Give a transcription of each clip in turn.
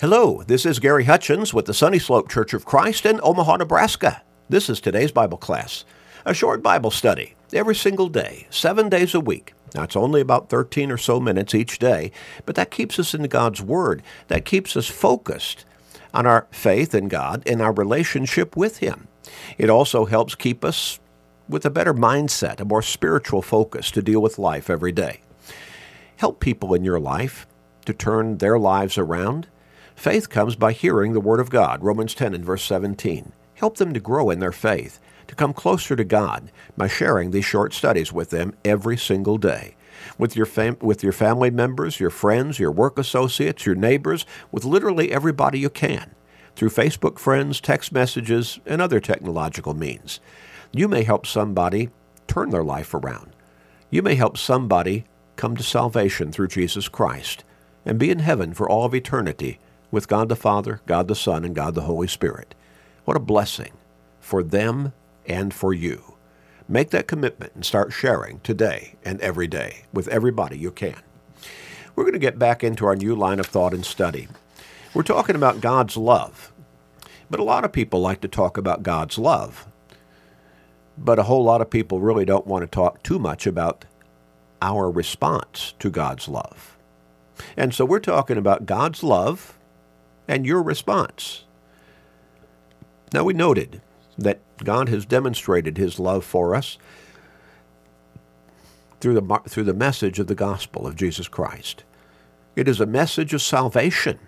Hello, this is Gary Hutchins with the Sunny Slope Church of Christ in Omaha, Nebraska. This is today's Bible class, a short Bible study every single day, seven days a week. Now, it's only about 13 or so minutes each day, but that keeps us in God's Word. That keeps us focused on our faith in God and our relationship with Him. It also helps keep us with a better mindset, a more spiritual focus to deal with life every day. Help people in your life to turn their lives around Faith comes by hearing the Word of God, Romans 10 and verse 17. Help them to grow in their faith, to come closer to God by sharing these short studies with them every single day. With your, fam- with your family members, your friends, your work associates, your neighbors, with literally everybody you can, through Facebook friends, text messages, and other technological means. You may help somebody turn their life around. You may help somebody come to salvation through Jesus Christ and be in heaven for all of eternity with God the Father, God the Son, and God the Holy Spirit. What a blessing for them and for you. Make that commitment and start sharing today and every day with everybody you can. We're going to get back into our new line of thought and study. We're talking about God's love, but a lot of people like to talk about God's love. But a whole lot of people really don't want to talk too much about our response to God's love. And so we're talking about God's love and your response. Now, we noted that God has demonstrated his love for us through the, through the message of the gospel of Jesus Christ. It is a message of salvation,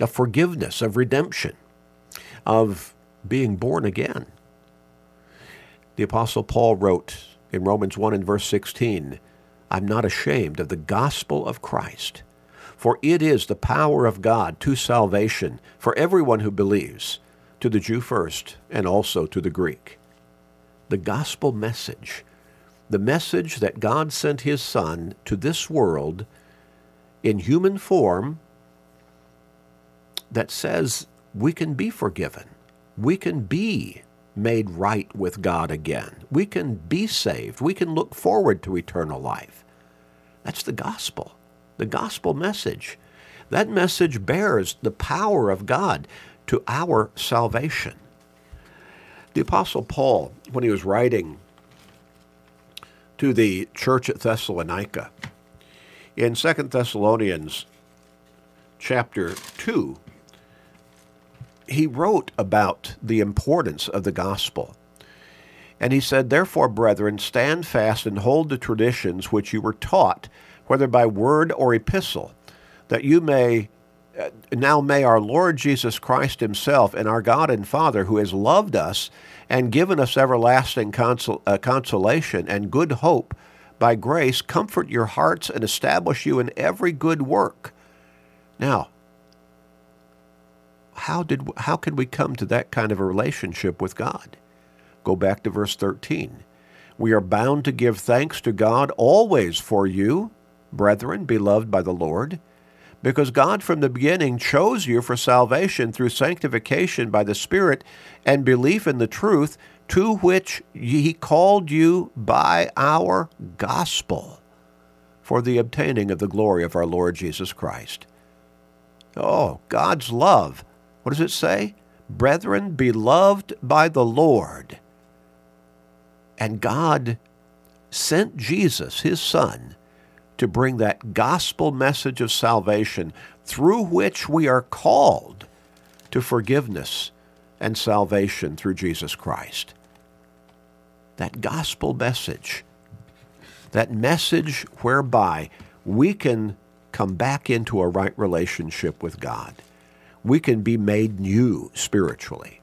of forgiveness, of redemption, of being born again. The Apostle Paul wrote in Romans 1 and verse 16, I'm not ashamed of the gospel of Christ for it is the power of God to salvation for everyone who believes, to the Jew first, and also to the Greek. The gospel message, the message that God sent his Son to this world in human form that says we can be forgiven. We can be made right with God again. We can be saved. We can look forward to eternal life. That's the gospel the gospel message. That message bears the power of God to our salvation. The Apostle Paul, when he was writing to the church at Thessalonica, in 2 Thessalonians chapter 2, he wrote about the importance of the gospel. And he said, Therefore, brethren, stand fast and hold the traditions which you were taught whether by word or epistle, that you may uh, now may our Lord Jesus Christ himself and our God and Father, who has loved us and given us everlasting consol- uh, consolation and good hope by grace, comfort your hearts and establish you in every good work. Now, how did how can we come to that kind of a relationship with God? Go back to verse 13. We are bound to give thanks to God always for you brethren, beloved by the Lord, because God from the beginning chose you for salvation through sanctification by the Spirit and belief in the truth to which He called you by our gospel for the obtaining of the glory of our Lord Jesus Christ. Oh, God's love. What does it say? Brethren, beloved by the Lord. And God sent Jesus, His Son, to bring that gospel message of salvation through which we are called to forgiveness and salvation through Jesus Christ. That gospel message, that message whereby we can come back into a right relationship with God. We can be made new spiritually.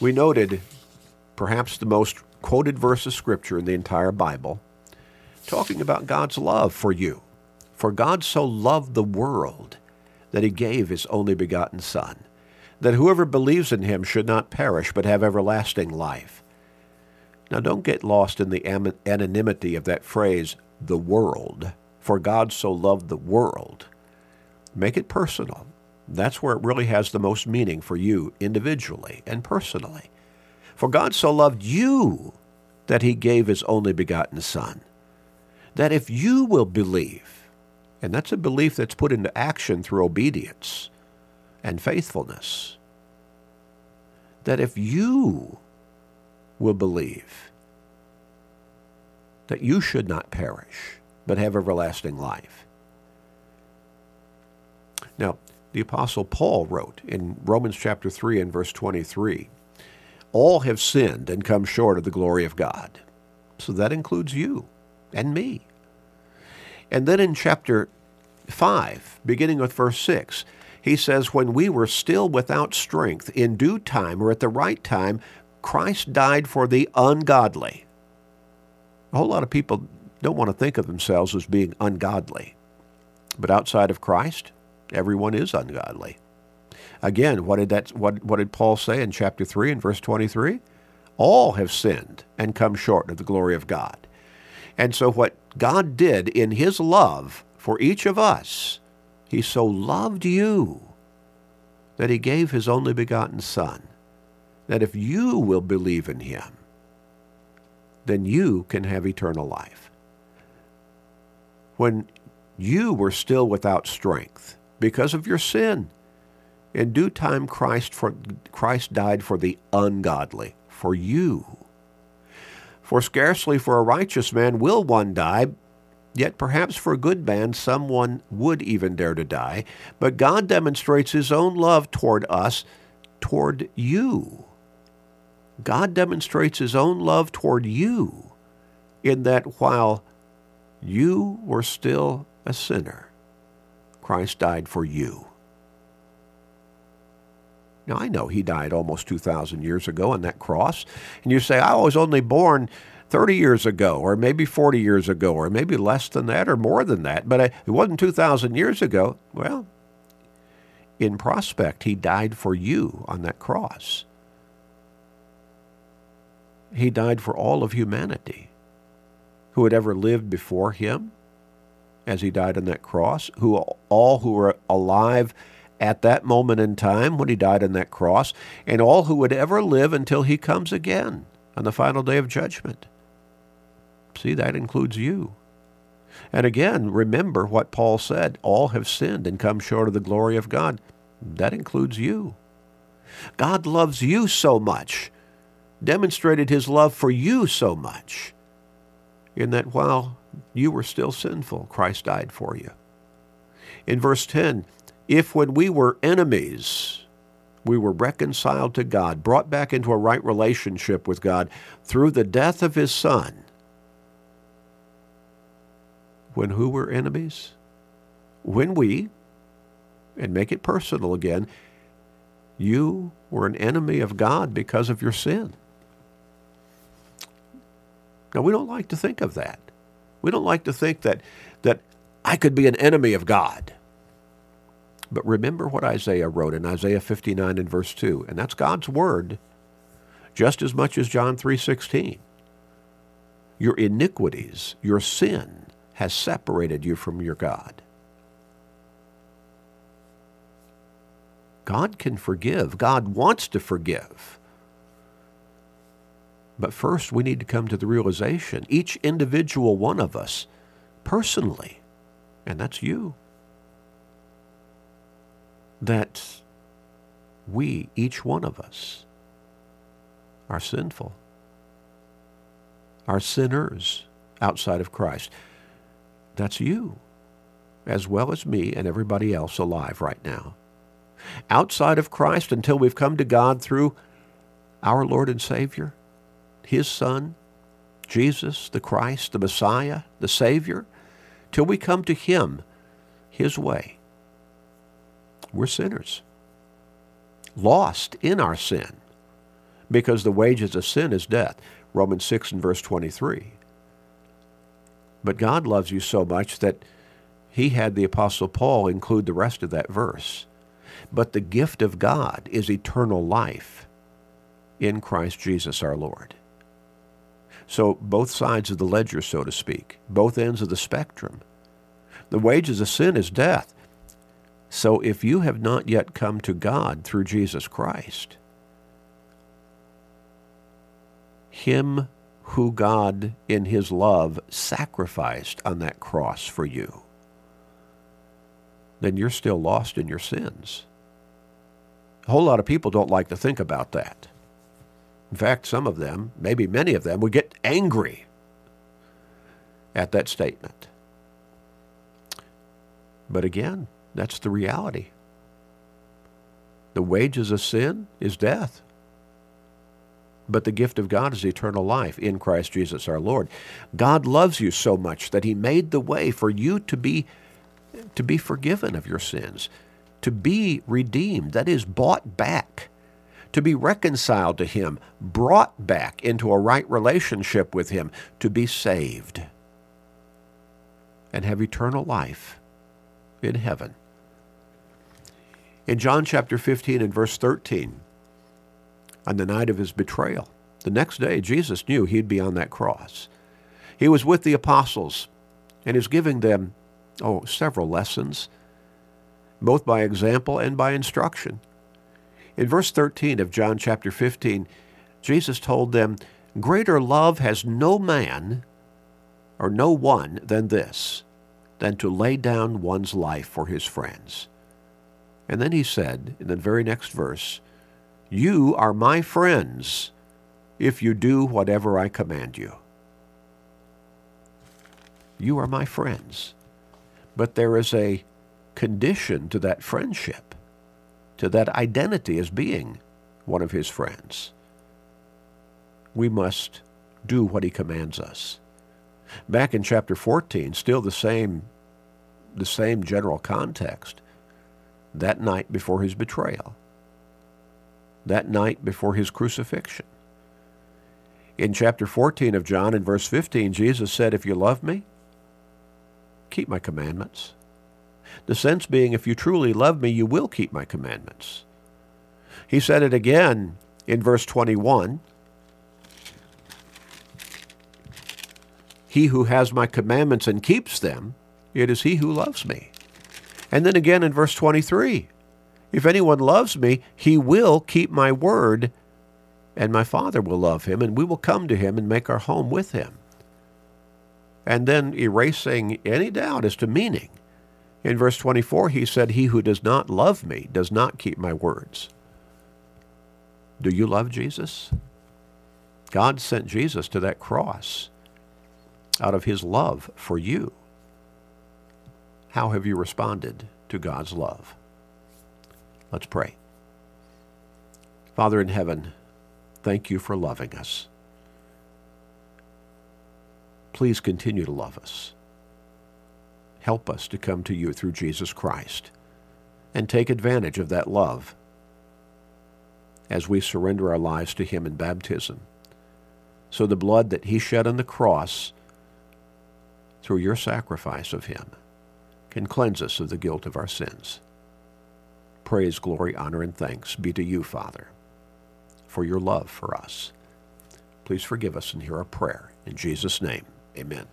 We noted perhaps the most quoted verse of Scripture in the entire Bible, talking about God's love for you. For God so loved the world that he gave his only begotten Son, that whoever believes in him should not perish but have everlasting life. Now don't get lost in the anonymity of that phrase, the world. For God so loved the world. Make it personal. That's where it really has the most meaning for you individually and personally. For God so loved you that he gave his only begotten Son that if you will believe And that's a belief that's put into action through obedience and faithfulness. That if you will believe that you should not perish, but have everlasting life. Now, the Apostle Paul wrote in Romans chapter 3 and verse 23 All have sinned and come short of the glory of God. So that includes you and me. And then in chapter 5, beginning with verse 6, he says, When we were still without strength, in due time or at the right time, Christ died for the ungodly. A whole lot of people don't want to think of themselves as being ungodly. But outside of Christ, everyone is ungodly. Again, what did that what, what did Paul say in chapter 3 and verse 23? All have sinned and come short of the glory of God. And so what God did in his love for each of us, he so loved you that he gave his only begotten son that if you will believe in him, then you can have eternal life. When you were still without strength because of your sin, in due time Christ, for, Christ died for the ungodly, for you. For scarcely for a righteous man will one die, yet perhaps for a good man someone would even dare to die. But God demonstrates his own love toward us, toward you God demonstrates his own love toward you in that while you were still a sinner, Christ died for you. Now, I know he died almost 2,000 years ago on that cross. And you say, I was only born 30 years ago, or maybe 40 years ago, or maybe less than that, or more than that. But it wasn't 2,000 years ago. Well, in prospect, he died for you on that cross. He died for all of humanity who had ever lived before him as he died on that cross, who all who were alive at that moment in time when he died on that cross, and all who would ever live until he comes again on the final day of judgment. See, that includes you. And again, remember what Paul said all have sinned and come short of the glory of God. That includes you. God loves you so much demonstrated his love for you so much in that while you were still sinful, Christ died for you. In verse 10, if when we were enemies, we were reconciled to God, brought back into a right relationship with God through the death of his Son, when who were enemies? When we, and make it personal again, you were an enemy of God because of your sin. Now, we don't like to think of that. We don't like to think that, that I could be an enemy of God. But remember what Isaiah wrote in Isaiah 59 and verse 2, and that's God's word just as much as John 3:16. Your iniquities, your sin has separated you from your God. God can forgive. God wants to forgive. But first, we need to come to the realization, each individual one of us, personally, and that's you, that we, each one of us, are sinful, are sinners outside of Christ. That's you, as well as me and everybody else alive right now. Outside of Christ, until we've come to God through our Lord and Savior, his Son, Jesus, the Christ, the Messiah, the Savior, till we come to Him, His way. We're sinners, lost in our sin, because the wages of sin is death. Romans 6 and verse 23. But God loves you so much that he had the Apostle Paul include the rest of that verse. But the gift of God is eternal life in Christ Jesus our Lord. So both sides of the ledger, so to speak, both ends of the spectrum. The wages of sin is death. So if you have not yet come to God through Jesus Christ, him who God in his love sacrificed on that cross for you, then you're still lost in your sins. A whole lot of people don't like to think about that. In fact, some of them, maybe many of them, would get angry at that statement. But again, that's the reality. The wages of sin is death. But the gift of God is eternal life in Christ Jesus our Lord. God loves you so much that he made the way for you to be to be forgiven of your sins, to be redeemed, that is bought back, to be reconciled to him, brought back into a right relationship with him, to be saved and have eternal life in heaven. In John chapter 15 and verse 13, on the night of his betrayal. The next day, Jesus knew he'd be on that cross. He was with the apostles and is giving them, oh, several lessons, both by example and by instruction. In verse 13 of John chapter 15, Jesus told them, Greater love has no man or no one than this, than to lay down one's life for his friends. And then he said in the very next verse, you are my friends if you do whatever I command you. You are my friends. But there is a condition to that friendship, to that identity as being one of his friends. We must do what he commands us. Back in chapter 14, still the same, the same general context, that night before his betrayal that night before his crucifixion. In chapter 14 of John, in verse 15, Jesus said, If you love me, keep my commandments. The sense being, if you truly love me, you will keep my commandments. He said it again in verse 21. He who has my commandments and keeps them, it is he who loves me. And then again in verse 23, if anyone loves me, he will keep my word, and my Father will love him, and we will come to him and make our home with him. And then erasing any doubt as to meaning. In verse 24, he said, He who does not love me does not keep my words. Do you love Jesus? God sent Jesus to that cross out of his love for you. How have you responded to God's love? Let's pray. Father in heaven, thank you for loving us. Please continue to love us. Help us to come to you through Jesus Christ and take advantage of that love as we surrender our lives to him in baptism. So the blood that he shed on the cross through your sacrifice of him can cleanse us of the guilt of our sins. Praise, glory, honor, and thanks be to you, Father, for your love for us. Please forgive us and hear our prayer. In Jesus' name, amen.